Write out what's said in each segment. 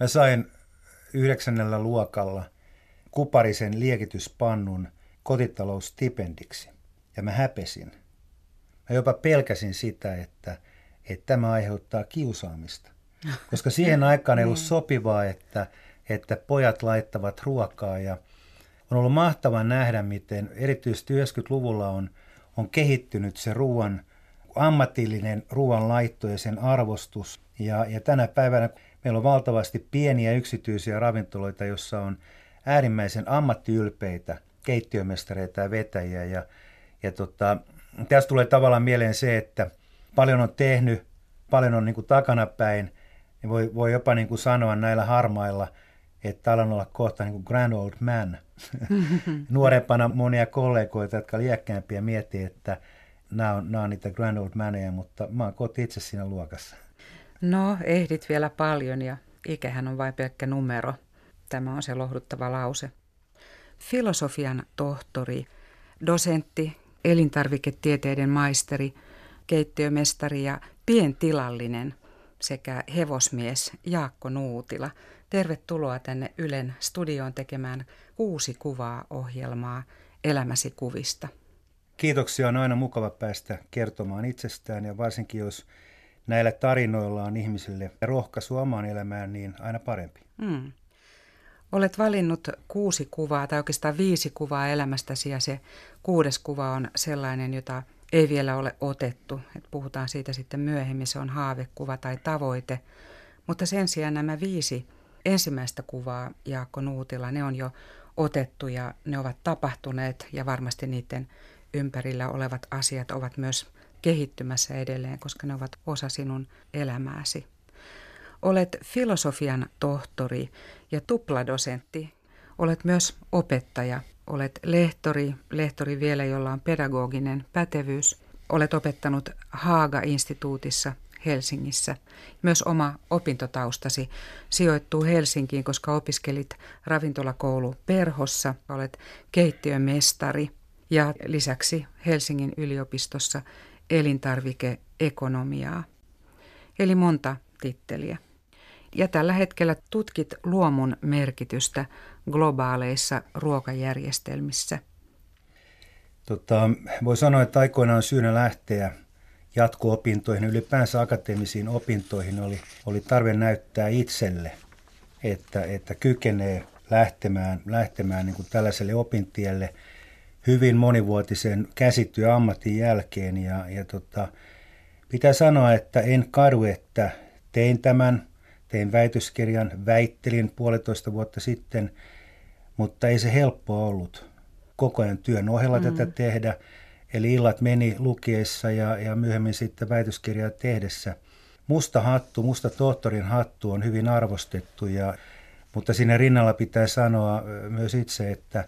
Mä sain yhdeksännellä luokalla kuparisen liekityspannun kotitaloustipendiksi ja mä häpesin. Mä jopa pelkäsin sitä, että, että tämä aiheuttaa kiusaamista. Koska siihen aikaan ei ollut niin. sopivaa, että, että pojat laittavat ruokaa ja on ollut mahtava nähdä, miten erityisesti 90-luvulla on, on kehittynyt se ruoan ammatillinen ruoan laitto ja sen arvostus. Ja, ja tänä päivänä meillä on valtavasti pieniä yksityisiä ravintoloita, joissa on äärimmäisen ammattiylpeitä keittiömestareita ja vetäjiä. Ja, ja tota, tässä tulee tavallaan mieleen se, että paljon on tehnyt, paljon on niin kuin takanapäin, niin voi, voi jopa niin kuin sanoa näillä harmailla, että alan olla kohta niin kuin grand old man. Nuorempana monia kollegoita, jotka liäkkäämpiä miettii, että nämä on, nämä on niitä grand old maneja, mutta mä oon koti itse siinä luokassa. No, ehdit vielä paljon ja ikähän on vain pelkkä numero. Tämä on se lohduttava lause. Filosofian tohtori, dosentti, elintarviketieteiden maisteri, keittiömestari ja pientilallinen sekä hevosmies Jaakko Nuutila. Tervetuloa tänne Ylen studioon tekemään kuusi kuvaa ohjelmaa Elämäsi kuvista. Kiitoksia. On aina mukava päästä kertomaan itsestään ja varsinkin jos näillä tarinoilla on ihmisille rohkaisu omaan elämään, niin aina parempi. Mm. Olet valinnut kuusi kuvaa tai oikeastaan viisi kuvaa elämästäsi ja se kuudes kuva on sellainen, jota ei vielä ole otettu. Et puhutaan siitä sitten myöhemmin, se on haavekuva tai tavoite. Mutta sen sijaan nämä viisi ensimmäistä kuvaa, Jaakko Nuutila, ne on jo otettu ja ne ovat tapahtuneet ja varmasti niiden ympärillä olevat asiat ovat myös kehittymässä edelleen, koska ne ovat osa sinun elämääsi. Olet filosofian tohtori ja tupladosentti. Olet myös opettaja. Olet lehtori, lehtori vielä, jolla on pedagoginen pätevyys. Olet opettanut Haaga-instituutissa Helsingissä. Myös oma opintotaustasi sijoittuu Helsinkiin, koska opiskelit ravintolakoulu Perhossa. Olet keittiömestari ja lisäksi Helsingin yliopistossa elintarvikeekonomiaa. Eli monta titteliä. Ja tällä hetkellä tutkit luomun merkitystä globaaleissa ruokajärjestelmissä. Tota, voi sanoa, että aikoinaan syynä lähteä jatko-opintoihin, ylipäänsä akateemisiin opintoihin oli, oli tarve näyttää itselle, että, että kykenee lähtemään, lähtemään niin kuin tällaiselle opintielle hyvin monivuotisen käsityöammatin jälkeen. Ja, ja tota, pitää sanoa, että en kadu, että tein tämän tein väitöskirjan, väittelin puolitoista vuotta sitten, mutta ei se helppoa ollut koko ajan työn ohella mm. tätä tehdä. Eli illat meni lukiessa ja, ja myöhemmin sitten väitöskirjaa tehdessä. Musta hattu, musta tohtorin hattu on hyvin arvostettu, ja, mutta siinä rinnalla pitää sanoa myös itse, että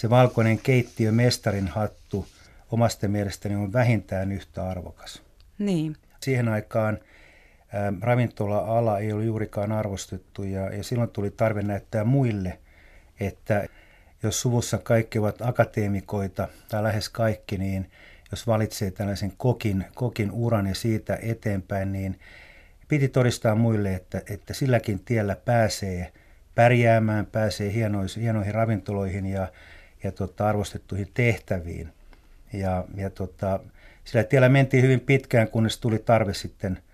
se valkoinen keittiömestarin hattu omasta mielestäni on vähintään yhtä arvokas. Niin. Siihen aikaan ravintola-ala ei ollut juurikaan arvostettu ja, ja silloin tuli tarve näyttää muille, että jos suvussa kaikki ovat akateemikoita tai lähes kaikki, niin jos valitsee tällaisen kokin, kokin uran ja siitä eteenpäin, niin piti todistaa muille, että, että silläkin tiellä pääsee pärjäämään, pääsee hienoihin, hienoihin ravintoloihin ja, ja tota, arvostettuihin tehtäviin. Ja, ja tota, sillä tiellä mentiin hyvin pitkään, kunnes tuli tarve sitten –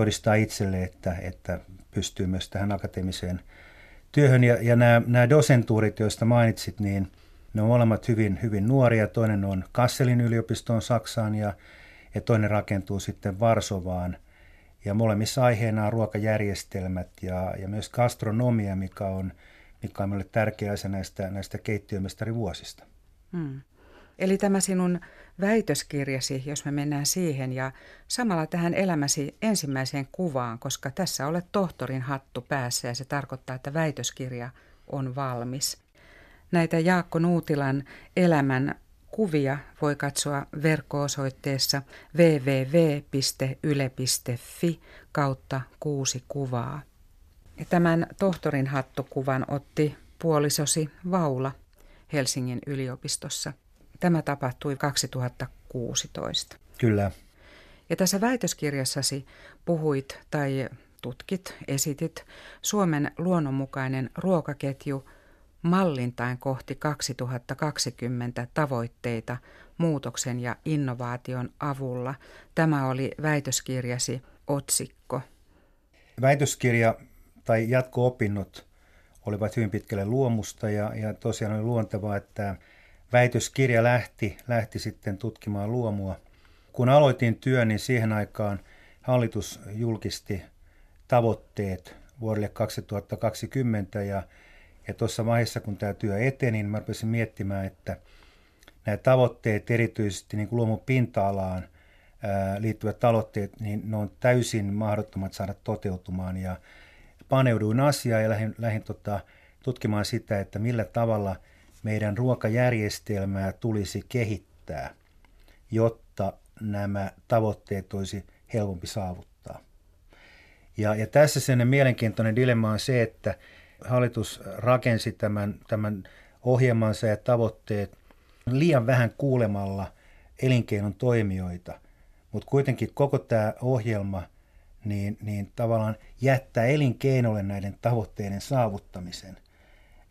todistaa itselle, että, että pystyy myös tähän akateemiseen työhön. Ja, ja nämä, nämä dosentuurit, joista mainitsit, niin ne on molemmat hyvin, hyvin nuoria. Toinen on Kasselin yliopistoon Saksaan ja, ja toinen rakentuu sitten Varsovaan. Ja molemmissa aiheena on ruokajärjestelmät ja, ja myös gastronomia, mikä on, mikä on meille tärkeä asia näistä, näistä keittiömestarivuosista. Hmm. Eli tämä sinun väitöskirjasi, jos me mennään siihen, ja samalla tähän elämäsi ensimmäiseen kuvaan, koska tässä olet tohtorin hattu päässä ja se tarkoittaa, että väitöskirja on valmis. Näitä Jaakko Nuutilan elämän kuvia voi katsoa verkko-osoitteessa www.yle.fi kautta kuusi kuvaa. Ja tämän tohtorin hattukuvan otti puolisosi Vaula Helsingin yliopistossa. Tämä tapahtui 2016. Kyllä. Ja tässä väitöskirjassasi puhuit tai tutkit, esitit Suomen luonnonmukainen ruokaketju mallintain kohti 2020 tavoitteita muutoksen ja innovaation avulla. Tämä oli väitöskirjasi otsikko. Väitöskirja tai jatko-opinnot olivat hyvin pitkälle luomusta ja, ja tosiaan oli luontevaa, että väitöskirja lähti, lähti sitten tutkimaan luomua. Kun aloitin työn, niin siihen aikaan hallitus julkisti tavoitteet vuodelle 2020 ja, ja tuossa vaiheessa, kun tämä työ eteni, niin mä rupesin miettimään, että nämä tavoitteet, erityisesti niin kuin luomun pinta-alaan ää, liittyvät tavoitteet, niin ne on täysin mahdottomat saada toteutumaan ja paneuduin asiaan ja lähdin, lähdin tota, tutkimaan sitä, että millä tavalla meidän ruokajärjestelmää tulisi kehittää, jotta nämä tavoitteet olisi helpompi saavuttaa. Ja, ja tässä sen mielenkiintoinen dilemma on se, että hallitus rakensi tämän, tämän ohjelmansa ja tavoitteet liian vähän kuulemalla elinkeinon toimijoita, mutta kuitenkin koko tämä ohjelma niin, niin tavallaan jättää elinkeinolle näiden tavoitteiden saavuttamisen.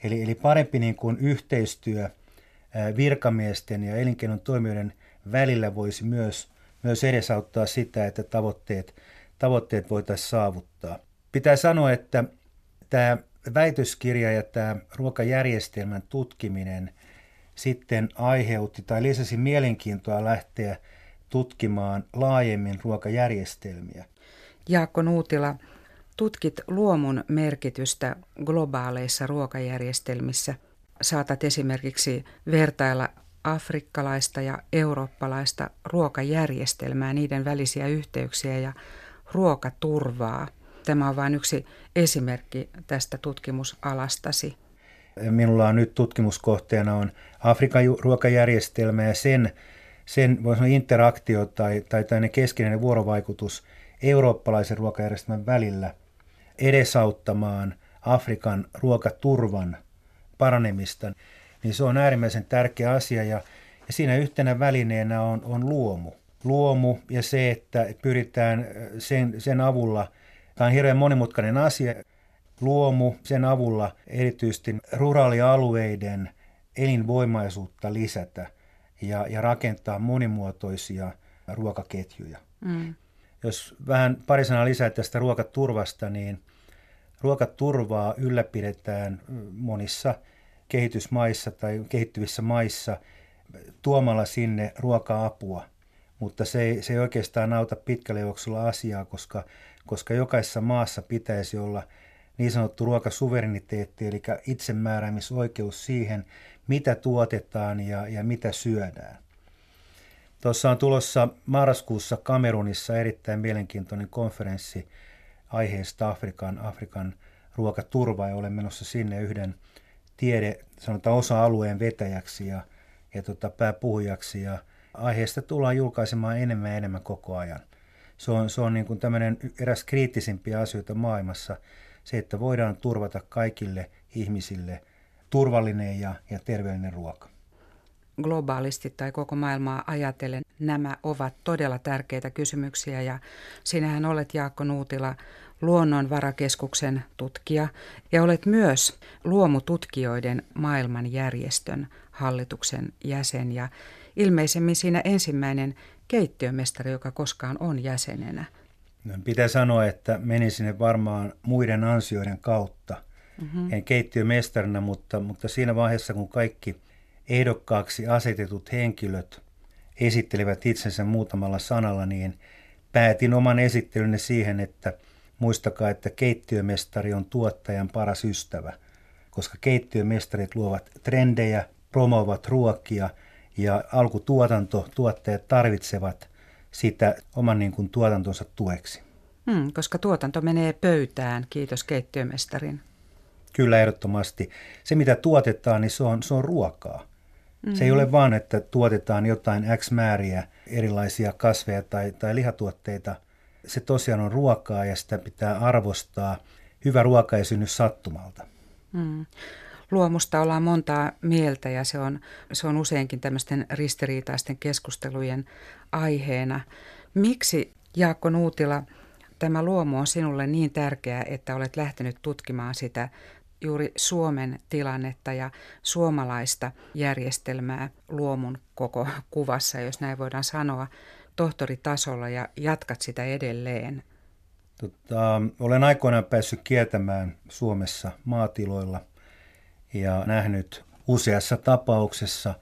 Eli, eli parempi niin kuin yhteistyö virkamiesten ja elinkeinon toimijoiden välillä voisi myös myös edesauttaa sitä, että tavoitteet, tavoitteet voitaisiin saavuttaa. Pitää sanoa, että tämä väitöskirja ja tämä ruokajärjestelmän tutkiminen sitten aiheutti tai lisäsi mielenkiintoa lähteä tutkimaan laajemmin ruokajärjestelmiä. Jaakko Nuutila, tutkit luomun merkitystä globaaleissa ruokajärjestelmissä. Saatat esimerkiksi vertailla afrikkalaista ja eurooppalaista ruokajärjestelmää, niiden välisiä yhteyksiä ja ruokaturvaa. Tämä on vain yksi esimerkki tästä tutkimusalastasi. Minulla on nyt tutkimuskohteena on Afrikan ruokajärjestelmä ja sen, sen voi sanoa interaktio tai, tai keskeinen vuorovaikutus eurooppalaisen ruokajärjestelmän välillä edesauttamaan Afrikan ruokaturvan paranemista niin se on äärimmäisen tärkeä asia ja, ja siinä yhtenä välineenä on, on luomu. Luomu ja se, että pyritään sen, sen avulla, tämä on hirveän monimutkainen asia, luomu sen avulla erityisesti ruraalialueiden elinvoimaisuutta lisätä ja, ja rakentaa monimuotoisia ruokaketjuja. Mm. Jos vähän pari sanaa lisää tästä ruokaturvasta, niin ruokaturvaa ylläpidetään monissa – kehitysmaissa tai kehittyvissä maissa tuomalla sinne ruoka-apua. Mutta se ei, se ei oikeastaan auta pitkälle juoksulla asiaa, koska, koska jokaisessa maassa pitäisi olla niin sanottu ruokasuvereniteetti, eli itsemääräämisoikeus siihen, mitä tuotetaan ja, ja mitä syödään. Tuossa on tulossa marraskuussa Kamerunissa erittäin mielenkiintoinen konferenssi aiheesta Afrikan, Afrikan ruokaturva ja olen menossa sinne yhden tiede, sanotaan osa-alueen vetäjäksi ja, ja tota, pääpuhujaksi ja aiheesta tullaan julkaisemaan enemmän ja enemmän koko ajan. Se on, se on niin kuin tämmöinen eräs kriittisimpiä asioita maailmassa, se, että voidaan turvata kaikille ihmisille turvallinen ja, ja terveellinen ruoka. Globaalisti tai koko maailmaa ajatellen nämä ovat todella tärkeitä kysymyksiä ja sinähän olet Jaakko Nuutila luonnonvarakeskuksen tutkija ja olet myös luomututkijoiden maailmanjärjestön hallituksen jäsen ja ilmeisemmin siinä ensimmäinen keittiömestari, joka koskaan on jäsenenä. No, pitää sanoa, että menin sinne varmaan muiden ansioiden kautta. Mm-hmm. En keittiömestarina, mutta, mutta siinä vaiheessa, kun kaikki ehdokkaaksi asetetut henkilöt esittelivät itsensä muutamalla sanalla, niin päätin oman esittelyni siihen, että – Muistakaa, että keittiömestari on tuottajan paras ystävä, koska keittiömestarit luovat trendejä, promovat ruokia ja alkutuotanto, tuottajat tarvitsevat sitä oman niin kuin, tuotantonsa tueksi. Hmm, koska tuotanto menee pöytään, kiitos keittiömestarin. Kyllä ehdottomasti. Se mitä tuotetaan, niin se on, se on ruokaa. Mm-hmm. Se ei ole vaan, että tuotetaan jotain X määriä erilaisia kasveja tai, tai lihatuotteita – se tosiaan on ruokaa ja sitä pitää arvostaa. Hyvä ruoka ei synny sattumalta. Mm. Luomusta ollaan montaa mieltä ja se on, se on useinkin tämmöisten ristiriitaisten keskustelujen aiheena. Miksi Jaakko Nuutila tämä luomu on sinulle niin tärkeä, että olet lähtenyt tutkimaan sitä juuri Suomen tilannetta ja suomalaista järjestelmää luomun koko kuvassa, jos näin voidaan sanoa, tohtoritasolla ja jatkat sitä edelleen. Tota, olen aikoinaan päässyt kiertämään Suomessa maatiloilla ja nähnyt useassa tapauksessa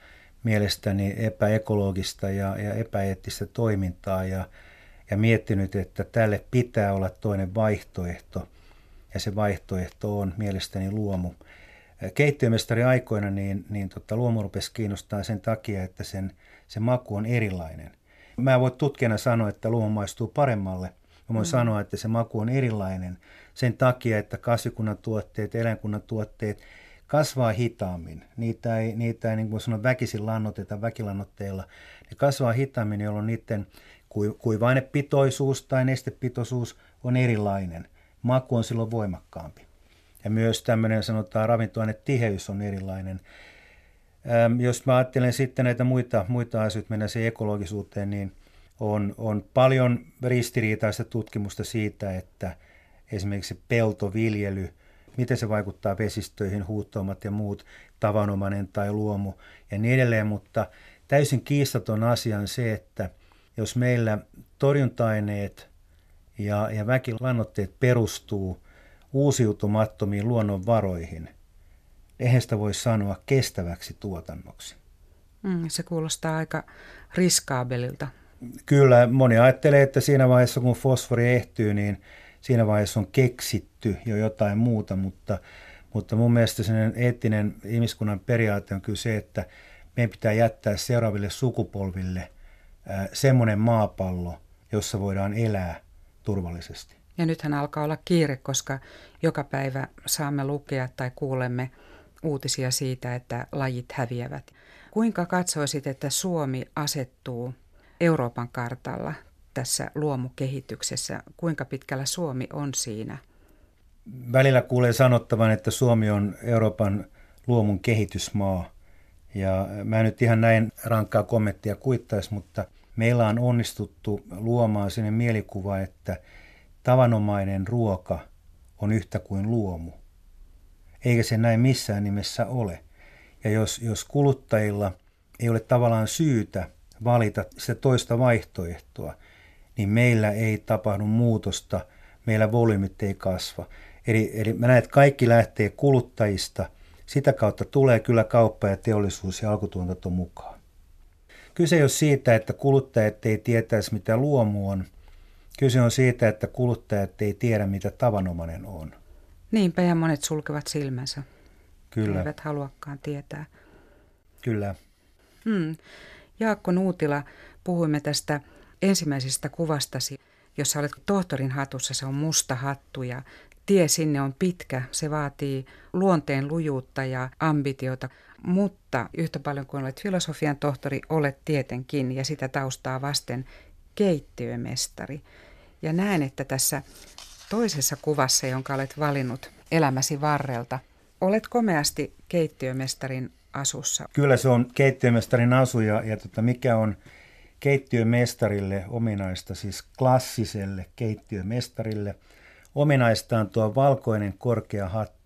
mielestäni epäekologista ja, ja epäeettistä toimintaa ja, ja miettinyt, että tälle pitää olla toinen vaihtoehto – ja se vaihtoehto on mielestäni luomu. Keittiömestari aikoina niin, niin tota, luomu rupesi kiinnostaa sen takia, että sen, se maku on erilainen. Mä voin tutkijana sanoa, että luomu maistuu paremmalle. Mä voin mm. sanoa, että se maku on erilainen sen takia, että kasvikunnan tuotteet, eläinkunnan tuotteet kasvaa hitaammin. Niitä ei, niitä ei niin kuin sanon, väkisin lannoteta väkilannoitteilla. Ne kasvaa hitaammin, jolloin niiden kuivainepitoisuus tai nestepitoisuus on erilainen – maku on silloin voimakkaampi. Ja myös tämmöinen sanotaan ravintoainetiheys on erilainen. Ähm, jos mä ajattelen sitten näitä muita, muita asioita, mennään siihen ekologisuuteen, niin on, on paljon ristiriitaista tutkimusta siitä, että esimerkiksi peltoviljely, miten se vaikuttaa vesistöihin, huuhtoumat ja muut, tavanomainen tai luomu ja niin edelleen, mutta täysin kiistaton asia on se, että jos meillä torjunta-aineet ja, ja väkilannoitteet perustuu uusiutumattomiin luonnonvaroihin. Eihän sitä voi sanoa kestäväksi tuotannoksi. Mm, se kuulostaa aika riskaabelilta. Kyllä, moni ajattelee, että siinä vaiheessa kun fosfori ehtyy, niin siinä vaiheessa on keksitty jo jotain muuta, mutta, mutta mun mielestä sen eettinen ihmiskunnan periaate on kyllä se, että meidän pitää jättää seuraaville sukupolville semmoinen maapallo, jossa voidaan elää turvallisesti. Ja nythän alkaa olla kiire, koska joka päivä saamme lukea tai kuulemme uutisia siitä, että lajit häviävät. Kuinka katsoisit, että Suomi asettuu Euroopan kartalla tässä luomukehityksessä? Kuinka pitkällä Suomi on siinä? Välillä kuulee sanottavan, että Suomi on Euroopan luomun kehitysmaa. Ja mä en nyt ihan näin rankkaa kommenttia kuittaisi, mutta meillä on onnistuttu luomaan sinne mielikuva, että tavanomainen ruoka on yhtä kuin luomu. Eikä se näin missään nimessä ole. Ja jos, jos kuluttajilla ei ole tavallaan syytä valita se toista vaihtoehtoa, niin meillä ei tapahdu muutosta, meillä volyymit ei kasva. Eli, eli mä näen, että kaikki lähtee kuluttajista, sitä kautta tulee kyllä kauppa ja teollisuus ja alkutuotanto mukaan. Kyse ei ole siitä, että kuluttajat ei tietäisi, mitä luomu on. Kyse on siitä, että kuluttajat ei tiedä, mitä tavanomainen on. Niinpä ja monet sulkevat silmänsä. Kyllä. Eivät haluakaan tietää. Kyllä. Hmm. Jaakko Nuutila, puhuimme tästä ensimmäisestä kuvastasi, jossa olet tohtorin hatussa, se on musta hattu ja tie sinne on pitkä. Se vaatii luonteen lujuutta ja ambitiota. Mutta yhtä paljon kuin olet filosofian tohtori, olet tietenkin ja sitä taustaa vasten keittiömestari. Ja näen, että tässä toisessa kuvassa, jonka olet valinnut elämäsi varrelta, olet komeasti keittiömestarin asussa. Kyllä se on keittiömestarin asu ja, ja tota, mikä on keittiömestarille ominaista, siis klassiselle keittiömestarille ominaista on tuo valkoinen korkea hattu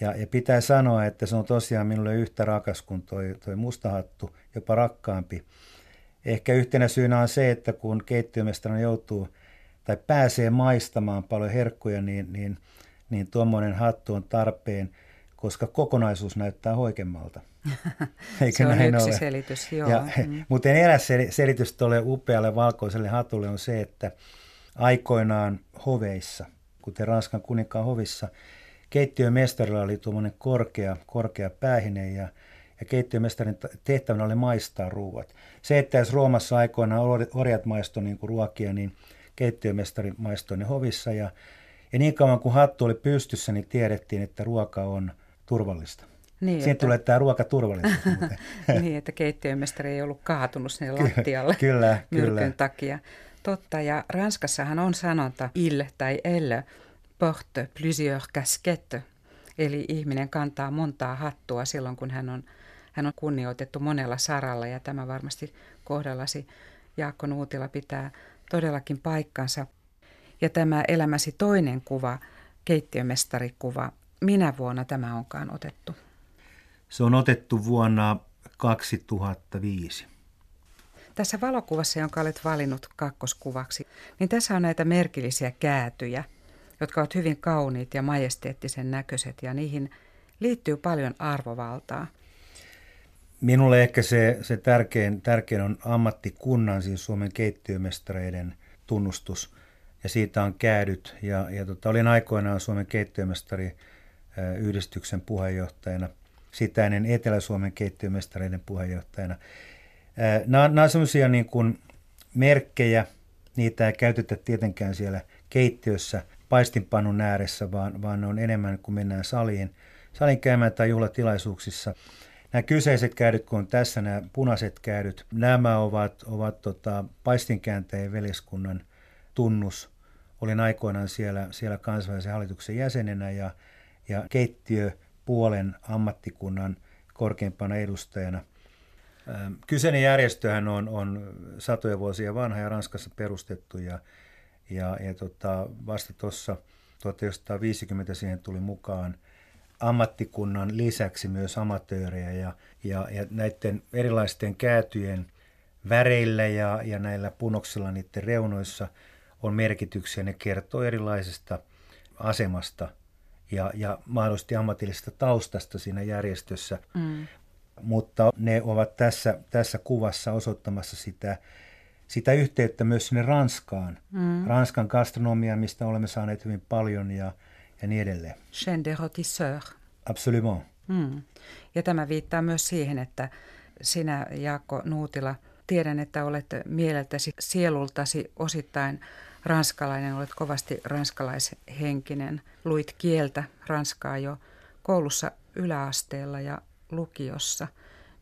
ja, ja pitää sanoa, että se on tosiaan minulle yhtä rakas kuin toi, toi mustahattu, jopa rakkaampi. Ehkä yhtenä syynä on se, että kun keittiömestarina joutuu tai pääsee maistamaan paljon herkkuja, niin, niin, niin tuommoinen hattu on tarpeen, koska kokonaisuus näyttää hoikemmalta. Eikö se on näin yksi ole? selitys, joo. Ja, mm. Mutta eräs selitys tuolle upealle valkoiselle hatulle on se, että aikoinaan hoveissa, kuten Ranskan kuninkaan hovissa, keittiömestarilla oli tuommoinen korkea, korkea päähine ja, ja keittiömestarin tehtävänä oli maistaa ruuat. Se, että jos Roomassa aikoinaan orjat maistoi niin kuin ruokia, niin keittiömestari maistoi ne hovissa ja, ja niin kauan kuin hattu oli pystyssä, niin tiedettiin, että ruoka on turvallista. Niin, Siitä että... tulee tämä ruokaturvallisuus. niin, että keittiömestari ei ollut kaatunut sinne lattialle kyllä, myrkyn kyllä. takia. Totta, ja Ranskassahan on sanonta il tai elle, porte plusieurs casquettes, eli ihminen kantaa montaa hattua silloin, kun hän on, hän on kunnioitettu monella saralla, ja tämä varmasti kohdallasi Jaakko Nuutila pitää todellakin paikkansa. Ja tämä elämäsi toinen kuva, keittiömestarikuva, minä vuonna tämä onkaan otettu? Se on otettu vuonna 2005. Tässä valokuvassa, jonka olet valinnut kakkoskuvaksi, niin tässä on näitä merkillisiä käätyjä, jotka ovat hyvin kauniit ja majesteettisen näköiset ja niihin liittyy paljon arvovaltaa. Minulle ehkä se, se tärkein, tärkein on ammattikunnan, siis Suomen keittiömestareiden tunnustus. Ja siitä on käydyt. Ja, ja tota, olin aikoinaan Suomen keittiömestari yhdistyksen puheenjohtajana. Sitä ennen Etelä-Suomen keittiömestareiden puheenjohtajana. Nämä, nämä on sellaisia niin kuin merkkejä, niitä ei käytetä tietenkään siellä keittiössä paistinpannun ääressä, vaan, vaan ne on enemmän kuin mennään saliin, salin käymään tai juhlatilaisuuksissa. Nämä kyseiset käydyt, kun on tässä nämä punaiset käydyt, nämä ovat, ovat tota, paistinkääntäjien veljeskunnan tunnus. Olin aikoinaan siellä, siellä kansainvälisen hallituksen jäsenenä ja, ja keittiöpuolen ammattikunnan korkeimpana edustajana. Kyseinen järjestöhän on, on satoja vuosia vanha ja Ranskassa perustettu ja, ja, ja tota, vasta tuossa 1950 siihen tuli mukaan ammattikunnan lisäksi myös amatöörejä ja, ja, ja näiden erilaisten käätyjen väreillä ja, ja näillä punoksilla niiden reunoissa on merkityksiä. Ne kertoo erilaisesta asemasta ja, ja mahdollisesti ammatillisesta taustasta siinä järjestössä. Mm. Mutta ne ovat tässä, tässä kuvassa osoittamassa sitä, sitä yhteyttä myös sinne Ranskaan. Mm. Ranskan gastronomia, mistä olemme saaneet hyvin paljon ja, ja niin edelleen. Chaîne de rôtisseur. Absolument. Mm. Ja tämä viittaa myös siihen, että sinä Jaakko Nuutila, tiedän, että olet mieleltäsi, sielultasi osittain ranskalainen, olet kovasti ranskalaishenkinen. Luit kieltä ranskaa jo koulussa yläasteella ja lukiossa.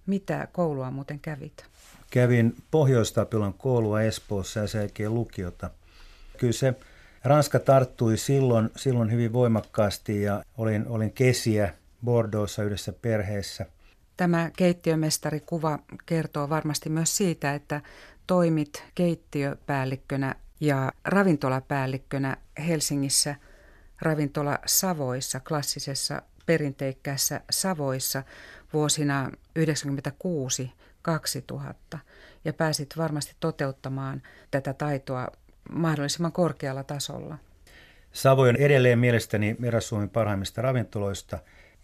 Mitä koulua muuten kävit? Kävin Pohjois-Tapilan koulua Espoossa ja sen jälkeen lukiota. Kyllä se Ranska tarttui silloin, silloin hyvin voimakkaasti ja olin, olin kesiä Bordeauxssa yhdessä perheessä. Tämä keittiömestarikuva kertoo varmasti myös siitä, että toimit keittiöpäällikkönä ja ravintolapäällikkönä Helsingissä ravintola Savoissa, klassisessa perinteikkäässä Savoissa vuosina 1996-2000 ja pääsit varmasti toteuttamaan tätä taitoa mahdollisimman korkealla tasolla. Savoy on edelleen mielestäni eräs Suomen parhaimmista ravintoloista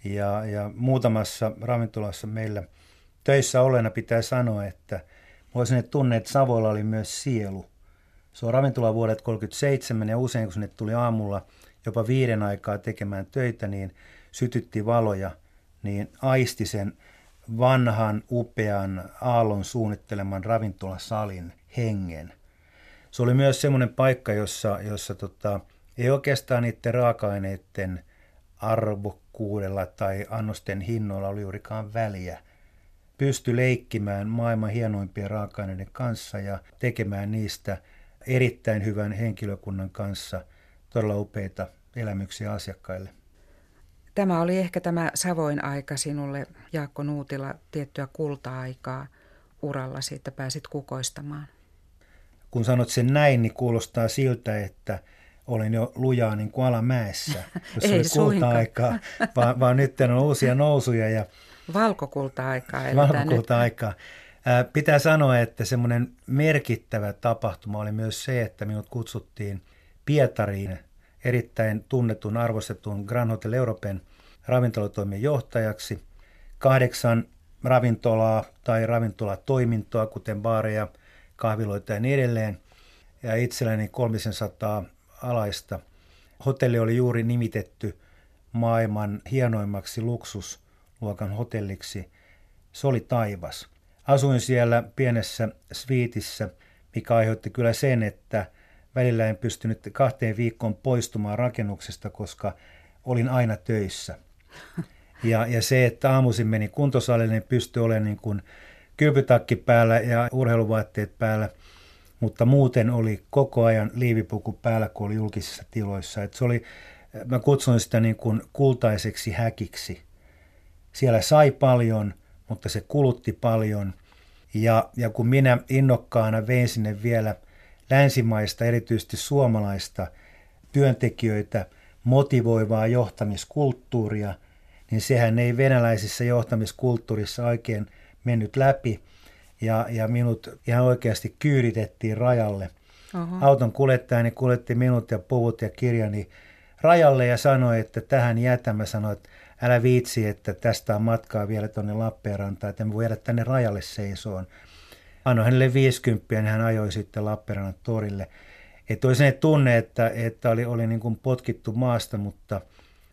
ja, ja muutamassa ravintolassa meillä töissä olleena pitää sanoa, että voisin tunne, että Savoilla oli myös sielu. Se on ravintola vuodet 37 ja usein kun sinne tuli aamulla jopa viiden aikaa tekemään töitä, niin sytytti valoja, niin aisti sen vanhan, upean, aallon suunnitteleman ravintolasalin hengen. Se oli myös semmoinen paikka, jossa, jossa tota, ei oikeastaan niiden raaka-aineiden arvokkuudella tai annosten hinnoilla oli juurikaan väliä. Pysty leikkimään maailman hienoimpien raaka-aineiden kanssa ja tekemään niistä erittäin hyvän henkilökunnan kanssa todella upeita elämyksiä asiakkaille. Tämä oli ehkä tämä Savoin aika sinulle, Jaakko Nuutila, tiettyä kulta-aikaa uralla, että pääsit kukoistamaan kun sanot sen näin, niin kuulostaa siltä, että olen jo lujaa niin kuin alamäessä, jos oli kulta-aikaa, vaan, vaan nyt on uusia nousuja. Ja Valkokulta-aikaa. Valkokulta-aikaa. Pitää sanoa, että semmoinen merkittävä tapahtuma oli myös se, että minut kutsuttiin Pietariin erittäin tunnetun, arvostetun Grand Hotel Europen ravintolatoimien johtajaksi. Kahdeksan ravintolaa tai ravintolatoimintoa, kuten baareja, kahviloita ja niin edelleen. Ja itselläni 300 alaista. Hotelli oli juuri nimitetty maailman hienoimmaksi luksusluokan hotelliksi. Se oli taivas. Asuin siellä pienessä sviitissä, mikä aiheutti kyllä sen, että välillä en pystynyt kahteen viikkoon poistumaan rakennuksesta, koska olin aina töissä. Ja, ja se, että aamuisin meni kuntosalille, niin pystyi olemaan niin kuin kylpytakki päällä ja urheiluvaatteet päällä, mutta muuten oli koko ajan liivipuku päällä, kun oli julkisissa tiloissa. Et se oli, mä kutsun sitä niin kuin kultaiseksi häkiksi. Siellä sai paljon, mutta se kulutti paljon. Ja, ja kun minä innokkaana vein sinne vielä länsimaista, erityisesti suomalaista työntekijöitä motivoivaa johtamiskulttuuria, niin sehän ei venäläisessä johtamiskulttuurissa oikein mennyt läpi. Ja, ja minut ihan oikeasti kyyditettiin rajalle. Oho. Auton kuljettajani kuljetti minut ja puvut ja kirjani rajalle ja sanoi, että tähän jätä. Mä sanoin, että älä viitsi, että tästä on matkaa vielä tuonne Lappeenrantaan, että en voi jäädä tänne rajalle seisoon. Annoin hänelle 50 ja hän ajoi sitten Lappeenrannan torille. Että oli se tunne, että, että oli, oli niin kuin potkittu maasta, mutta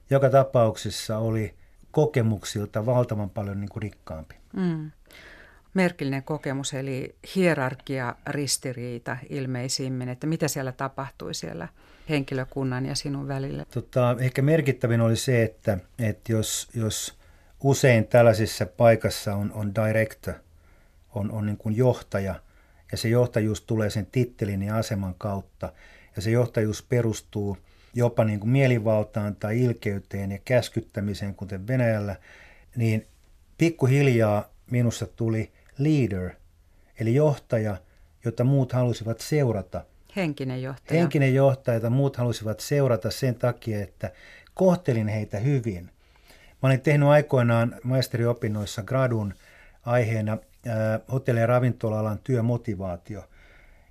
joka tapauksessa oli kokemuksilta valtavan paljon niin kuin rikkaampi. Mm. Merkillinen kokemus, eli hierarkia ristiriita ilmeisimmin, että mitä siellä tapahtui siellä henkilökunnan ja sinun välillä? Tota, ehkä merkittävin oli se, että, että jos, jos usein tällaisissa paikassa on, on director, on, on niin kuin johtaja, ja se johtajuus tulee sen tittelin ja aseman kautta, ja se johtajuus perustuu jopa niin kuin mielivaltaan tai ilkeyteen ja käskyttämiseen, kuten Venäjällä, niin pikkuhiljaa minussa tuli leader, eli johtaja, jota muut halusivat seurata – Henkinen johtaja. Henkinen johtaja, jota muut halusivat seurata sen takia, että kohtelin heitä hyvin. Mä olin tehnyt aikoinaan maisteriopinnoissa gradun aiheena hotelli- ja ravintola-alan työmotivaatio,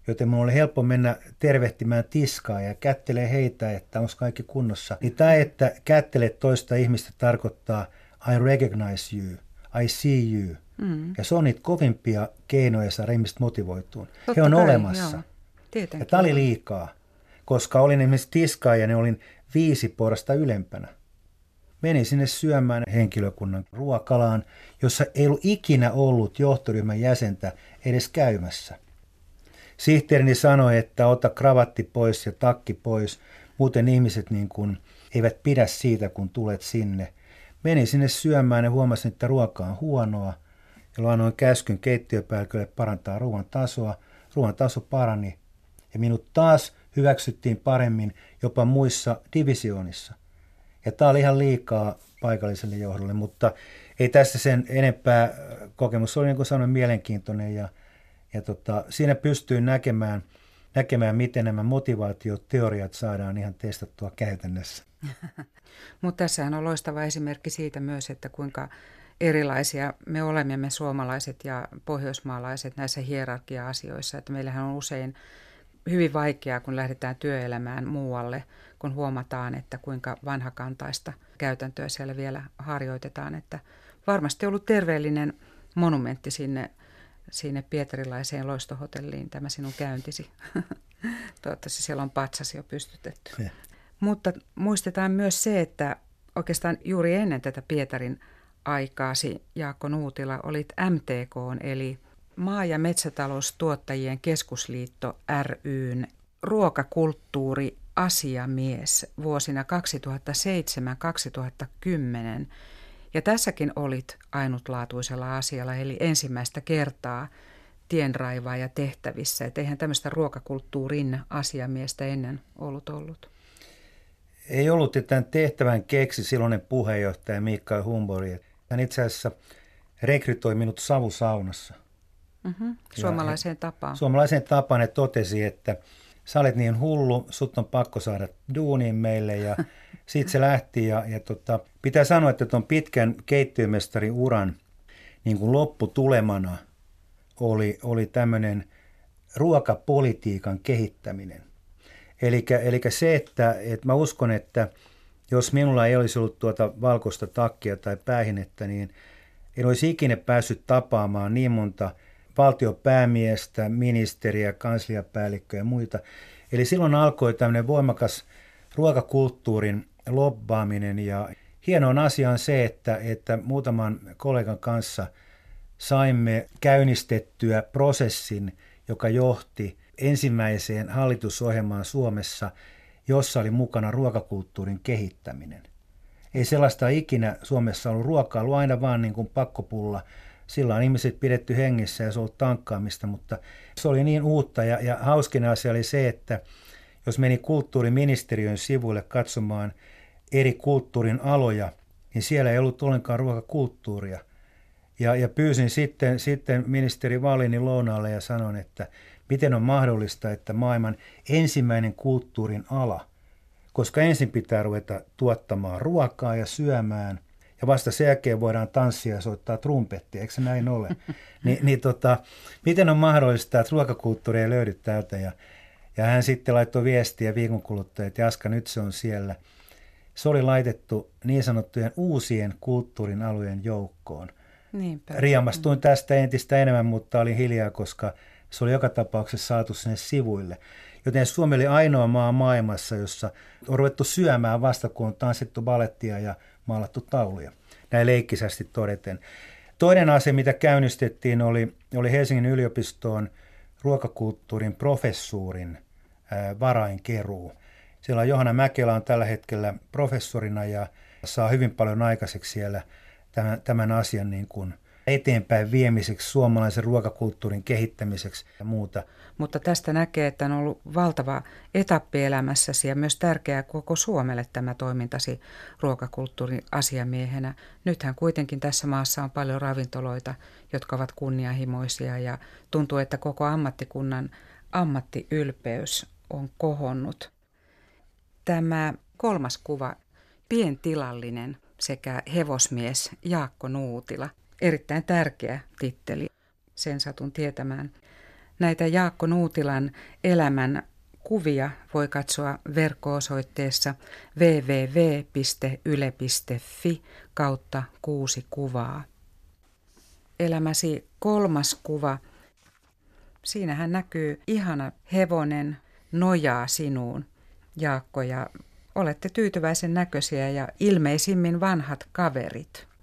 joten mun oli helppo mennä tervehtimään tiskaa ja kättelee heitä, että onko kaikki kunnossa. Niin tämä, että kättelet toista ihmistä tarkoittaa I recognize you, I see you. Mm. Ja se on niitä kovimpia keinoja saada ihmistä motivoituun. Totta He on kai, olemassa. Joo. Ja tämä oli liikaa, koska olin esimerkiksi tiskaaja ja olin viisi porasta ylempänä. Menin sinne syömään henkilökunnan ruokalaan, jossa ei ollut ikinä ollut johtoryhmän jäsentä edes käymässä. Sihteerini sanoi, että ota kravatti pois ja takki pois, muuten ihmiset niin kuin eivät pidä siitä, kun tulet sinne. Menin sinne syömään ja huomasin, että ruoka on huonoa, ja annoin käskyn keittiöpäällikölle parantaa ruoan tasoa. Ruoan taso parani ja minut taas hyväksyttiin paremmin jopa muissa divisioonissa. Ja tämä oli ihan liikaa paikalliselle johdolle, mutta ei tässä sen enempää. Kokemus oli niin kuin sanoin mielenkiintoinen ja, ja tota, siinä pystyy näkemään, näkemään, miten nämä motivaatioteoriat saadaan ihan testattua käytännössä. Mutta tässähän on loistava esimerkki siitä myös, että kuinka erilaisia me olemme me suomalaiset ja pohjoismaalaiset näissä hierarkia-asioissa. Että meillähän on usein hyvin vaikeaa, kun lähdetään työelämään muualle, kun huomataan, että kuinka vanhakantaista käytäntöä siellä vielä harjoitetaan. Että varmasti ollut terveellinen monumentti sinne, sinne Pietarilaiseen loistohotelliin tämä sinun käyntisi. Toivottavasti siellä on patsas jo pystytetty. Ja. Mutta muistetaan myös se, että oikeastaan juuri ennen tätä Pietarin aikaasi, Jaakko Nuutila, olit MTK, eli Maa- ja metsätaloustuottajien keskusliitto ryn ruokakulttuuri asiamies vuosina 2007-2010. Ja tässäkin olit ainutlaatuisella asialla, eli ensimmäistä kertaa tienraivaaja tehtävissä. Et eihän tämmöistä ruokakulttuurin asiamiestä ennen ollut ollut. Ei ollut, että tämän tehtävän keksi silloinen puheenjohtaja Mikael Humbori. Hän itse asiassa rekrytoi minut savusaunassa. Mm-hmm. Suomalaiseen tapaan. Suomalaiseen tapaan ne totesi, että sä olet niin hullu, sut on pakko saada duuniin meille ja siitä se lähti. Ja, ja tota, pitää sanoa, että tuon pitkän keittiömestarin uran niin kuin lopputulemana oli, oli tämmöinen ruokapolitiikan kehittäminen. Eli se, että, että mä uskon, että jos minulla ei olisi ollut tuota valkoista takkia tai päähinettä, niin en olisi ikinä päässyt tapaamaan niin monta – valtiopäämiestä, ministeriä, kansliapäällikköä ja muita. Eli silloin alkoi tämmöinen voimakas ruokakulttuurin lobbaaminen ja hieno asia on se, että, että muutaman kollegan kanssa saimme käynnistettyä prosessin, joka johti ensimmäiseen hallitusohjelmaan Suomessa, jossa oli mukana ruokakulttuurin kehittäminen. Ei sellaista ikinä Suomessa ollut ruokaa, ollut aina vaan niin kuin pakkopulla sillä on ihmiset pidetty hengissä ja se on ollut tankkaamista, mutta se oli niin uutta ja, ja hauskin asia oli se, että jos meni kulttuuriministeriön sivuille katsomaan eri kulttuurin aloja, niin siellä ei ollut ollenkaan ruokakulttuuria. Ja, ja pyysin sitten, sitten ministeri Valinin lounaalle ja sanoin, että miten on mahdollista, että maailman ensimmäinen kulttuurin ala koska ensin pitää ruveta tuottamaan ruokaa ja syömään, ja vasta sen jälkeen voidaan tanssia ja soittaa trumpettia, eikö se näin ole? Ni, niin tota, miten on mahdollista, että ruokakulttuuri ei löydy täältä? Ja, ja hän sitten laittoi viestiä viikon kuluttua, että Jaska, nyt se on siellä. Se oli laitettu niin sanottujen uusien kulttuurin alueen joukkoon. Niinpä. Riemastuin tästä entistä enemmän, mutta oli hiljaa, koska se oli joka tapauksessa saatu sinne sivuille. Joten Suomi oli ainoa maa maailmassa, jossa on ruvettu syömään vasta, kun on tanssittu balettia ja maalattu tauluja. Näin leikkisästi todeten. Toinen asia, mitä käynnistettiin, oli, oli Helsingin yliopistoon ruokakulttuurin professuurin ää, varainkeruu. Siellä Johanna Mäkelä on tällä hetkellä professorina ja saa hyvin paljon aikaiseksi siellä tämän, tämän asian niin kuin eteenpäin viemiseksi, suomalaisen ruokakulttuurin kehittämiseksi ja muuta. Mutta tästä näkee, että on ollut valtava etappi elämässäsi ja myös tärkeää koko Suomelle tämä toimintasi ruokakulttuurin asiamiehenä. Nythän kuitenkin tässä maassa on paljon ravintoloita, jotka ovat kunnianhimoisia ja tuntuu, että koko ammattikunnan ammattiylpeys on kohonnut. Tämä kolmas kuva, pientilallinen sekä hevosmies Jaakko Nuutila – erittäin tärkeä titteli. Sen satun tietämään. Näitä Jaakko Nuutilan elämän kuvia voi katsoa verkko-osoitteessa www.yle.fi kautta kuusi kuvaa. Elämäsi kolmas kuva. Siinähän näkyy ihana hevonen nojaa sinuun, Jaakko, ja olette tyytyväisen näköisiä ja ilmeisimmin vanhat kaverit.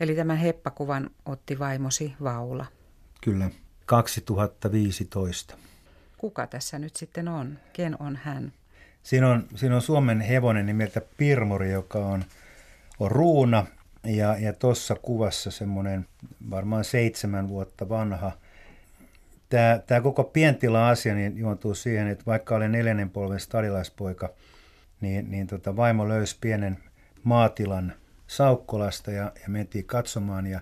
Eli tämän heppakuvan otti vaimosi Vaula. Kyllä, 2015. Kuka tässä nyt sitten on? Ken on hän? Siinä on, siinä on Suomen hevonen nimeltä Pirmuri, joka on, on ruuna. Ja, ja tuossa kuvassa semmoinen varmaan seitsemän vuotta vanha. Tämä, tämä koko pientila-asia niin juontuu siihen, että vaikka olen neljännen polven stadilaispoika, niin, niin tota, vaimo löysi pienen maatilan – Saukkolasta ja, ja mentiin katsomaan ja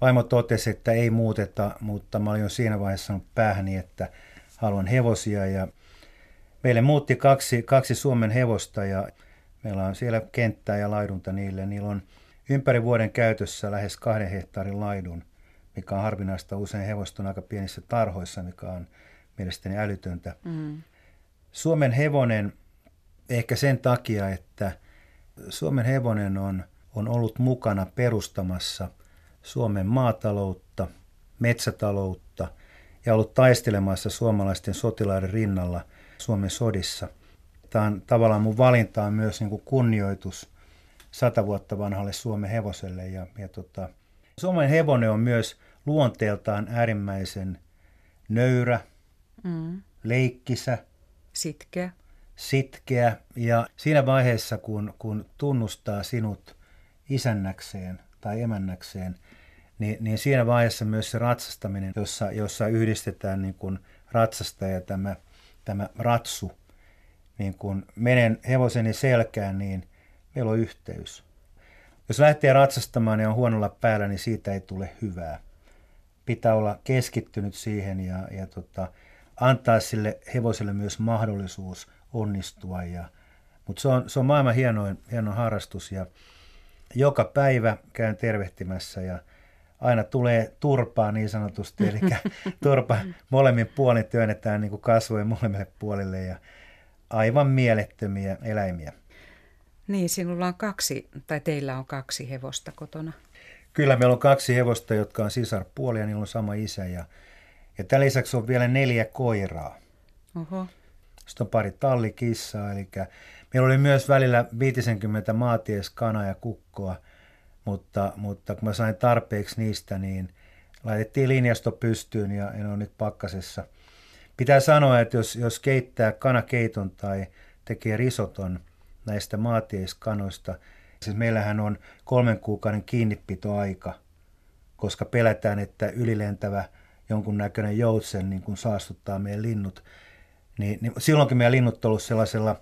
vaimo totesi, että ei muuteta, mutta mä olin jo siinä vaiheessa sanonut päähäni, että haluan hevosia ja meille muutti kaksi, kaksi Suomen hevosta ja meillä on siellä kenttää ja laidunta niille. Niillä on ympäri vuoden käytössä lähes kahden hehtaarin laidun, mikä on harvinaista. Usein hevosta on aika pienissä tarhoissa, mikä on mielestäni älytöntä. Mm. Suomen hevonen ehkä sen takia, että Suomen hevonen on on ollut mukana perustamassa Suomen maataloutta, metsätaloutta ja ollut taistelemassa suomalaisten sotilaiden rinnalla Suomen sodissa. Tämä on tavallaan mun valinta on myös niin kuin kunnioitus sata vuotta vanhalle Suomen hevoselle. Ja, ja tota, Suomen hevonen on myös luonteeltaan äärimmäisen nöyrä, mm. leikkisä, sitkeä. sitkeä. Ja siinä vaiheessa, kun, kun tunnustaa sinut isännäkseen tai emännäkseen, niin, niin siinä vaiheessa myös se ratsastaminen, jossa, jossa yhdistetään niin kuin ratsasta ja tämä, tämä ratsu, niin kun menen hevoseni selkään, niin meillä on yhteys. Jos lähtee ratsastamaan ja on huonolla päällä, niin siitä ei tule hyvää. Pitää olla keskittynyt siihen ja, ja tota, antaa sille hevoselle myös mahdollisuus onnistua. Ja, mutta se on, se on maailman hienoin, hieno harrastus ja joka päivä käyn tervehtimässä ja aina tulee turpaa niin sanotusti, eli turpa molemmin puolin työnnetään niin kuin kasvojen molemmille puolille ja aivan mielettömiä eläimiä. Niin, sinulla on kaksi, tai teillä on kaksi hevosta kotona. Kyllä, meillä on kaksi hevosta, jotka on sisarpuolia, niillä on sama isä ja, ja tämän lisäksi on vielä neljä koiraa. Oho. Sitten on pari tallikissaa, eli Meillä oli myös välillä 50 maaties, kana ja kukkoa, mutta, mutta kun mä sain tarpeeksi niistä, niin laitettiin linjasto pystyyn ja ne on nyt pakkasessa. Pitää sanoa, että jos, jos keittää kanakeiton tai tekee risoton näistä maatieskanoista, siis meillähän on kolmen kuukauden kiinnipitoaika, koska pelätään, että ylilentävä jonkunnäköinen joutsen niin kun saastuttaa meidän linnut. Niin, niin silloinkin meidän linnut on ollut sellaisella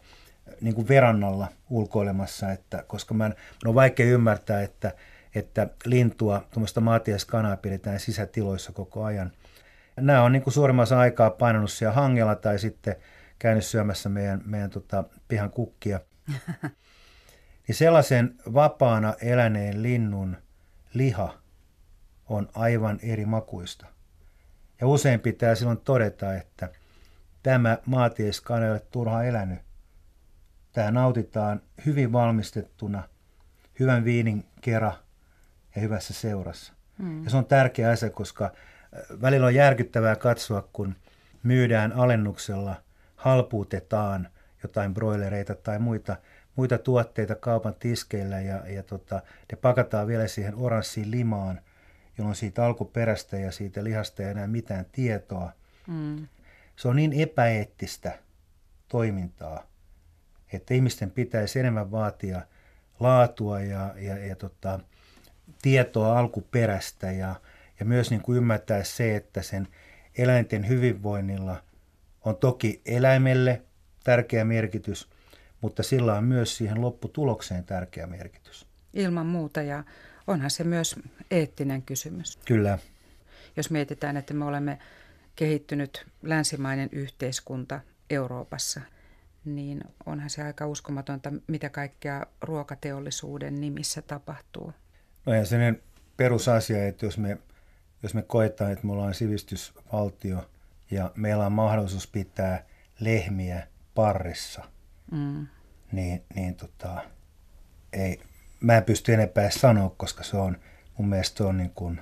niin kuin verannalla ulkoilemassa, että, koska mä, mä on vaikea ymmärtää, että, että lintua, tuommoista maatiaskanaa pidetään sisätiloissa koko ajan. Nämä on niin kuin suurimmassa aikaa painanut siellä hangella tai sitten käynyt syömässä meidän, meidän tota, pihan kukkia. niin sellaisen vapaana eläneen linnun liha on aivan eri makuista. Ja usein pitää silloin todeta, että tämä maatieskana ei ole turha elänyt. Tämä nautitaan hyvin valmistettuna, hyvän viinin kera ja hyvässä seurassa. Mm. Ja se on tärkeä asia, koska äh, välillä on järkyttävää katsoa, kun myydään alennuksella, halpuutetaan jotain broilereita tai muita, muita tuotteita kaupan tiskeillä ja, ja tota, ne pakataan vielä siihen oranssiin limaan, jolloin siitä alkuperästä ja siitä lihasta ei enää mitään tietoa. Mm. Se on niin epäeettistä toimintaa, että ihmisten pitäisi enemmän vaatia laatua ja, ja, ja tota, tietoa alkuperästä ja, ja myös niin kuin ymmärtää se, että sen eläinten hyvinvoinnilla on toki eläimelle tärkeä merkitys, mutta sillä on myös siihen lopputulokseen tärkeä merkitys. Ilman muuta ja onhan se myös eettinen kysymys. Kyllä. Jos mietitään, että me olemme kehittynyt länsimainen yhteiskunta Euroopassa, niin onhan se aika uskomatonta, mitä kaikkea ruokateollisuuden nimissä tapahtuu. No ja sellainen perusasia, että jos me, jos me koetaan, että me ollaan sivistysvaltio ja meillä on mahdollisuus pitää lehmiä parissa, mm. niin, niin tota, ei, mä en pysty enempää sanoa, koska se on, mun mielestä se on, niin kuin,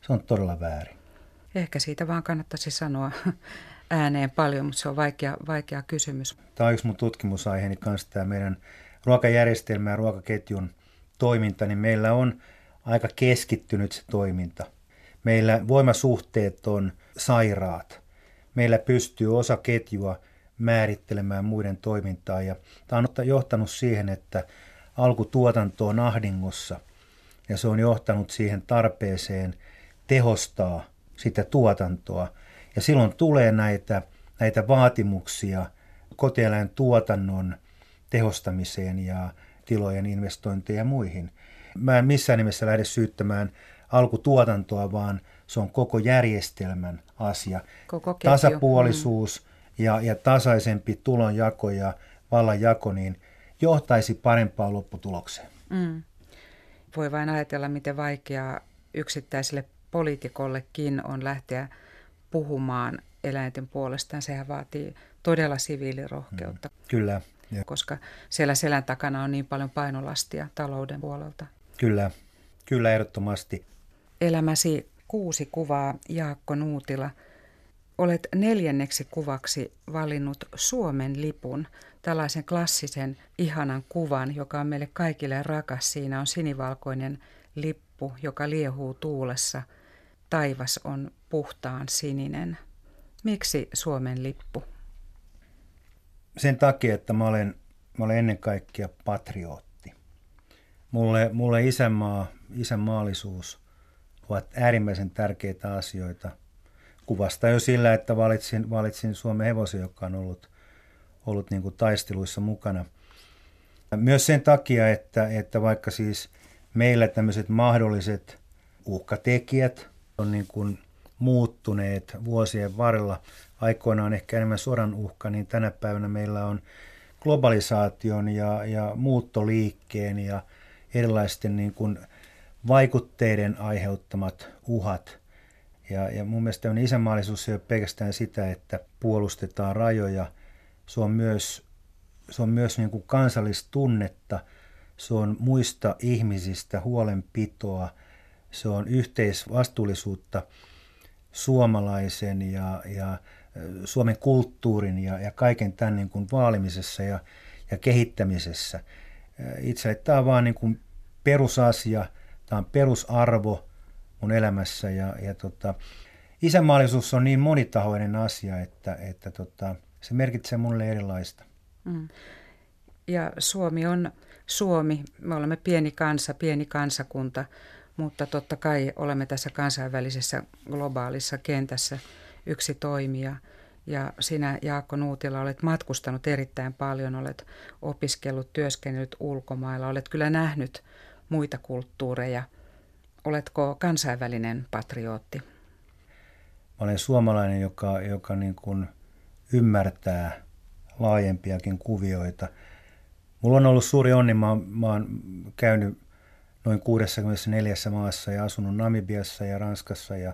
se on todella väärin. Ehkä siitä vaan kannattaisi sanoa ääneen paljon, mutta se on vaikea, vaikea kysymys. Tämä on yksi mun tutkimusaiheeni kanssa, tämä meidän ruokajärjestelmä ja ruokaketjun toiminta, niin meillä on aika keskittynyt se toiminta. Meillä voimasuhteet on sairaat. Meillä pystyy osa ketjua määrittelemään muiden toimintaa ja tämä on johtanut siihen, että alkutuotanto on ahdingossa ja se on johtanut siihen tarpeeseen tehostaa sitä tuotantoa. Ja silloin tulee näitä, näitä vaatimuksia kotieläin tuotannon tehostamiseen ja tilojen investointeja ja muihin. Mä en missään nimessä lähde syyttämään alkutuotantoa, vaan se on koko järjestelmän asia. Koko Tasapuolisuus mm. ja, ja tasaisempi tulonjako ja vallanjako niin johtaisi parempaan lopputulokseen. Mm. Voi vain ajatella, miten vaikeaa yksittäiselle poliitikollekin on lähteä puhumaan eläinten puolestaan. Sehän vaatii todella siviilirohkeutta. Mm. Kyllä. Ja. Koska siellä selän takana on niin paljon painolastia talouden puolelta. Kyllä, kyllä ehdottomasti. Elämäsi kuusi kuvaa, Jaakko Nuutila. Olet neljänneksi kuvaksi valinnut Suomen lipun, tällaisen klassisen ihanan kuvan, joka on meille kaikille rakas. Siinä on sinivalkoinen lippu, joka liehuu tuulessa. Taivas on puhtaan sininen. Miksi Suomen lippu? Sen takia, että mä olen, mä olen ennen kaikkea patriotti. Mulle, mulle isänmaa, isänmaallisuus ovat äärimmäisen tärkeitä asioita. Kuvasta jo sillä, että valitsin, valitsin Suomen hevosen, joka on ollut, ollut niin kuin taisteluissa mukana. Myös sen takia, että, että vaikka siis meillä tämmöiset mahdolliset uhkatekijät on niin kuin muuttuneet vuosien varrella. Aikoinaan ehkä enemmän sodan uhka, niin tänä päivänä meillä on globalisaation ja, ja muuttoliikkeen ja erilaisten niin kuin vaikutteiden aiheuttamat uhat. Ja, ja mun mielestä on isänmaallisuus ei ole pelkästään sitä, että puolustetaan rajoja. Se on myös, se on myös niin kuin kansallistunnetta, se on muista ihmisistä huolenpitoa, se on yhteisvastuullisuutta suomalaisen ja, ja Suomen kulttuurin ja, ja kaiken tämän niin kuin vaalimisessa ja, ja kehittämisessä. Itse tämä on vaan niin kuin perusasia, tämä on perusarvo mun elämässä ja, ja tota, isänmaallisuus on niin monitahoinen asia, että, että tota, se merkitsee mulle erilaista. Mm. Ja Suomi on Suomi, me olemme pieni kansa, pieni kansakunta, mutta totta kai olemme tässä kansainvälisessä globaalissa kentässä yksi toimija. Ja sinä, Jaakko Nuutila, olet matkustanut erittäin paljon, olet opiskellut, työskennellyt ulkomailla, olet kyllä nähnyt muita kulttuureja. Oletko kansainvälinen patriotti? Mä olen suomalainen, joka, joka niin kuin ymmärtää laajempiakin kuvioita. Mulla on ollut suuri onni, mä oon, mä oon käynyt noin 64 maassa ja asunut Namibiassa ja Ranskassa ja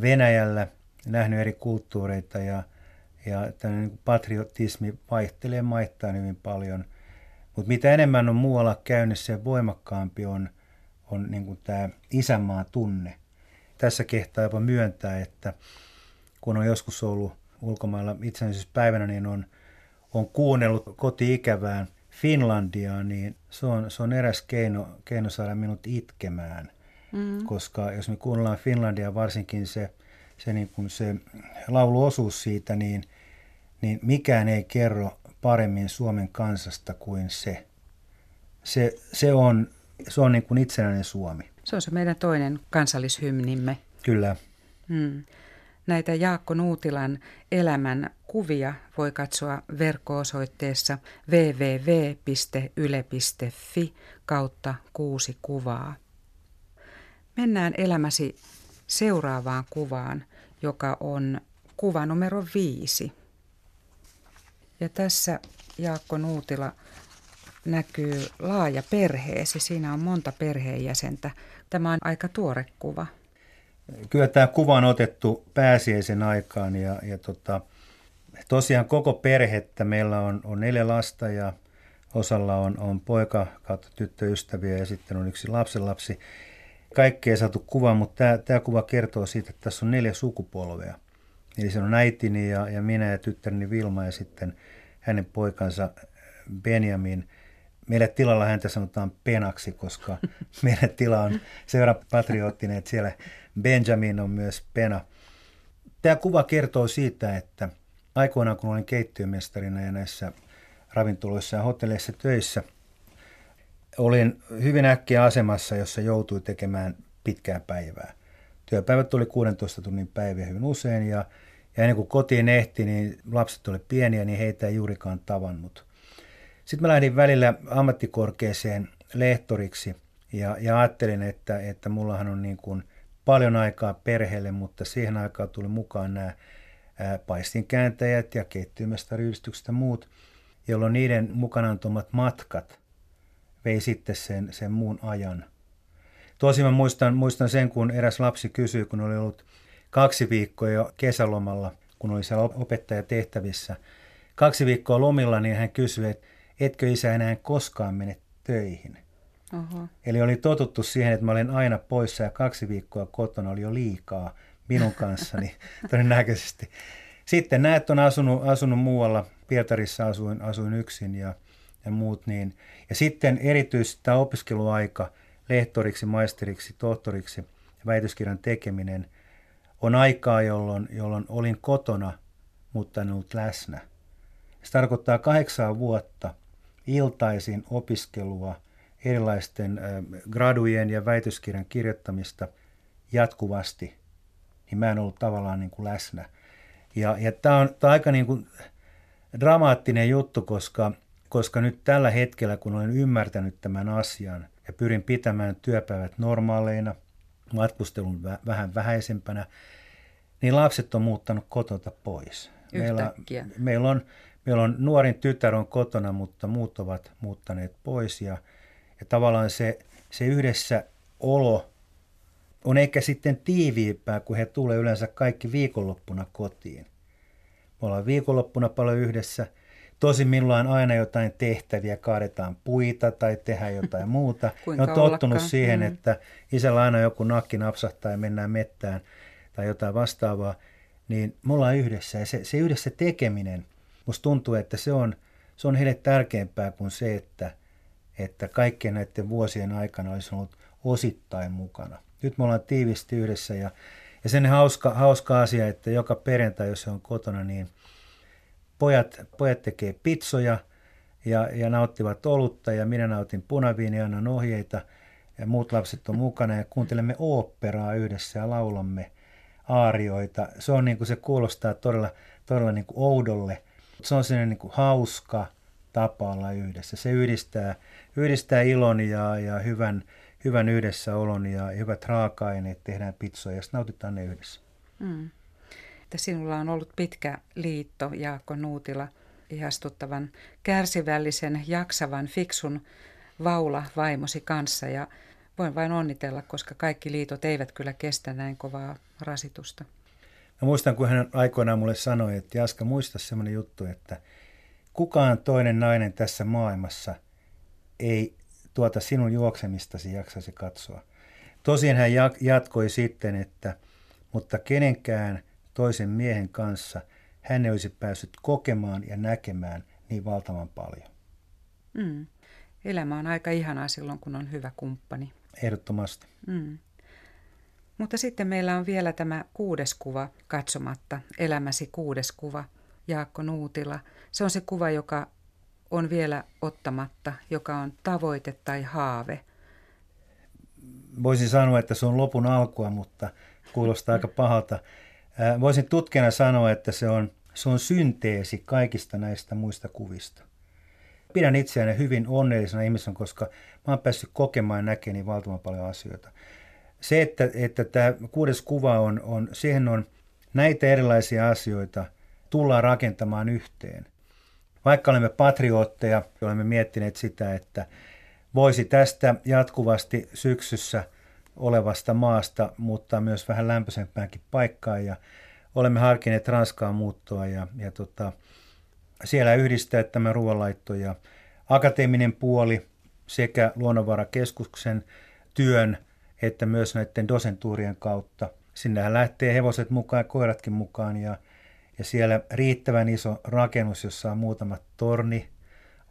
Venäjällä, nähnyt eri kulttuureita ja, ja niin patriotismi vaihtelee maittain hyvin paljon. Mutta mitä enemmän on muualla käynyt, se voimakkaampi on, on niin tämä isänmaa tunne. Tässä kehtaa jopa myöntää, että kun on joskus ollut ulkomailla itsenäisyyspäivänä, niin on, on kuunnellut koti-ikävään Finlandia, niin se on, se on eräs keino, keino saada minut itkemään. Mm. Koska jos me kuunnellaan Finlandia, varsinkin se, se, niin kuin se lauluosuus siitä, niin, niin mikään ei kerro paremmin Suomen kansasta kuin se. Se, se on, se on niin kuin itsenäinen Suomi. Se on se meidän toinen kansallishymnimme. Kyllä. Mm. Näitä Jaakko Nuutilan elämän kuvia voi katsoa verkko-osoitteessa www.yle.fi kautta kuusi kuvaa. Mennään elämäsi seuraavaan kuvaan, joka on kuva numero viisi. Ja tässä Jaakko Nuutila näkyy laaja perheesi. Siinä on monta perheenjäsentä. Tämä on aika tuore kuva. Kyllä tämä kuva on otettu pääsiäisen aikaan ja, ja tota, tosiaan koko perhettä. Meillä on, on neljä lasta ja osalla on, on poika kautta tyttöystäviä ja sitten on yksi lapsenlapsi. Kaikkea ei saatu kuva, mutta tämä, tämä kuva kertoo siitä, että tässä on neljä sukupolvea. Eli se on äitini ja, ja minä ja tyttäreni Vilma ja sitten hänen poikansa Benjamin. Meille tilalla häntä sanotaan penaksi, koska meidän tila on sen verran patriottinen, että siellä Benjamin on myös pena. Tämä kuva kertoo siitä, että aikoinaan kun olin keittiömestarina ja näissä ravintoloissa ja hotelleissa töissä, olin hyvin äkkiä asemassa, jossa joutui tekemään pitkää päivää. Työpäivät tuli 16 tunnin päiviä hyvin usein ja, ja ennen kuin kotiin ehti, niin lapset olivat pieniä, niin heitä ei juurikaan tavannut. Sitten mä lähdin välillä ammattikorkeeseen lehtoriksi ja, ja ajattelin, että, että mullahan on niin kuin paljon aikaa perheelle, mutta siihen aikaan tuli mukaan nämä paistinkääntäjät ja keittiömestariyhdistykset ja muut, jolloin niiden mukanaan tuomat matkat vei sitten sen, sen muun ajan. Tosin mä muistan, muistan sen, kun eräs lapsi kysyi, kun oli ollut kaksi viikkoa jo kesälomalla, kun oli siellä opettajatehtävissä. Kaksi viikkoa lomilla, niin hän kysyi, että etkö isä enää koskaan mene töihin. Oho. Eli oli totuttu siihen, että mä olin aina poissa ja kaksi viikkoa kotona oli jo liikaa minun kanssani todennäköisesti. Sitten näet on asunut, asunut muualla, Pietarissa asuin, asuin yksin ja, ja muut niin. Ja sitten erityisesti tämä opiskeluaika lehtoriksi, maisteriksi, tohtoriksi ja väitöskirjan tekeminen on aikaa, jolloin, jolloin olin kotona, mutta en ollut läsnä. Se tarkoittaa kahdeksan vuotta iltaisin opiskelua, erilaisten gradujen ja väitöskirjan kirjoittamista jatkuvasti, niin mä en ollut tavallaan niin kuin läsnä. Ja, ja tämä on, tää on aika niin kuin dramaattinen juttu, koska, koska nyt tällä hetkellä, kun olen ymmärtänyt tämän asian ja pyrin pitämään työpäivät normaaleina, matkustelun vä, vähän vähäisempänä, niin lapset on muuttanut kotota pois. Meillä, meillä, on, meillä on nuorin tytär on kotona, mutta muut ovat muuttaneet pois ja, ja tavallaan se, se yhdessä olo on ehkä sitten tiiviimpää, kun he tulee yleensä kaikki viikonloppuna kotiin. Me ollaan viikonloppuna paljon yhdessä. Tosin minulla on aina jotain tehtäviä, kaadetaan puita tai tehdään jotain muuta. ne on tottunut ollakaan. siihen, mm. että isällä aina joku nakki napsahtaa ja mennään mettään tai jotain vastaavaa. Niin me ollaan yhdessä ja se, se yhdessä tekeminen, musta tuntuu, että se on, se on heille tärkeämpää kuin se, että, että kaikkien näiden vuosien aikana olisi ollut osittain mukana. Nyt me ollaan tiivisti yhdessä ja, ja sen hauska, hauska asia, että joka perjantai, jos se on kotona, niin pojat, pojat tekee pitsoja ja, ja nauttivat olutta ja minä nautin punaviinia, annan ohjeita ja muut lapset on mukana ja kuuntelemme oopperaa yhdessä ja laulamme aarioita. Se on niin kuin se kuulostaa todella, todella niin kuin oudolle. Se on sellainen niin kuin hauska tapa olla yhdessä. Se yhdistää, yhdistää ilon ja, ja hyvän, hyvän yhdessäolon ja hyvät raaka-aineet, tehdään pizzoja ja nautitaan ne yhdessä. Mm. Sinulla on ollut pitkä liitto, Jaakko Nuutila, ihastuttavan, kärsivällisen, jaksavan, fiksun vaula vaimosi kanssa ja voin vain onnitella, koska kaikki liitot eivät kyllä kestä näin kovaa rasitusta. Mä muistan, kun hän aikoinaan mulle sanoi, että Jaska, muista semmoinen juttu, että kukaan toinen nainen tässä maailmassa ei tuota sinun juoksemistasi jaksaisi katsoa. Tosin hän jatkoi sitten, että mutta kenenkään toisen miehen kanssa hän ei olisi päässyt kokemaan ja näkemään niin valtavan paljon. Mm. Elämä on aika ihanaa silloin, kun on hyvä kumppani. Ehdottomasti. Mm. Mutta sitten meillä on vielä tämä kuudes kuva katsomatta, elämäsi kuudes kuva, Jaakko Nuutila. Se on se kuva, joka on vielä ottamatta, joka on tavoite tai haave. Voisin sanoa, että se on lopun alkua, mutta kuulostaa aika pahalta. Voisin tutkijana sanoa, että se on, se on synteesi kaikista näistä muista kuvista. Pidän itseäni hyvin onnellisena ihmisenä, koska mä oon päässyt kokemaan ja näkemään niin valtavan paljon asioita. Se, että, että tämä kuudes kuva on, on, siihen on näitä erilaisia asioita tullaan rakentamaan yhteen. Vaikka olemme patriotteja, olemme miettineet sitä, että voisi tästä jatkuvasti syksyssä olevasta maasta muuttaa myös vähän lämpöisempäänkin paikkaan ja olemme harkineet Ranskaan muuttoa ja, ja tota, siellä yhdistää tämä ruoanlaitto ja akateeminen puoli sekä luonnonvarakeskuksen työn että myös näiden dosentuurien kautta. Sinnehän lähtee hevoset mukaan ja koiratkin mukaan ja, ja siellä riittävän iso rakennus, jossa on muutama torni,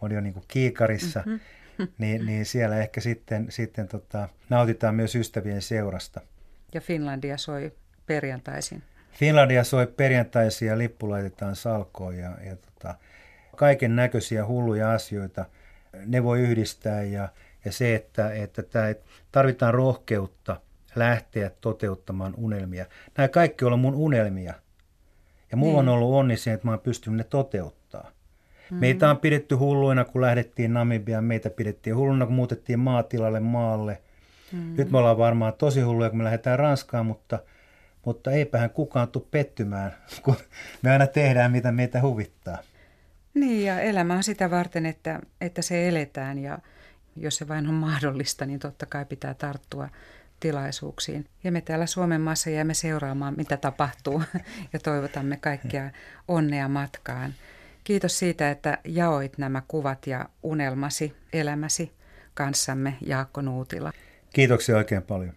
on jo niin kuin kiikarissa, mm-hmm. niin, niin siellä ehkä sitten, sitten tota, nautitaan myös ystävien seurasta. Ja Finlandia soi perjantaisin. Finlandia soi perjantaisin ja lippu laitetaan salkoon ja, ja tota, kaiken näköisiä hulluja asioita ne voi yhdistää ja, ja se, että, että tämä, tarvitaan rohkeutta lähteä toteuttamaan unelmia. Nämä kaikki ovat mun unelmia. Ja mulla niin. on ollut onni siihen, että mä oon pystynyt ne toteuttaa. Mm-hmm. Meitä on pidetty hulluina, kun lähdettiin Namibiaan. Meitä pidettiin hulluina, kun muutettiin maatilalle maalle. Mm-hmm. Nyt me ollaan varmaan tosi hulluja, kun me lähdetään Ranskaan, mutta, mutta eipähän kukaan tule pettymään, kun me aina tehdään, mitä meitä huvittaa. Niin, ja elämä on sitä varten, että, että se eletään ja jos se vain on mahdollista, niin totta kai pitää tarttua tilaisuuksiin. Ja me täällä Suomen maassa jäämme seuraamaan, mitä tapahtuu ja toivotamme kaikkia onnea matkaan. Kiitos siitä, että jaoit nämä kuvat ja unelmasi, elämäsi kanssamme, Jaakko Nuutila. Kiitoksia oikein paljon.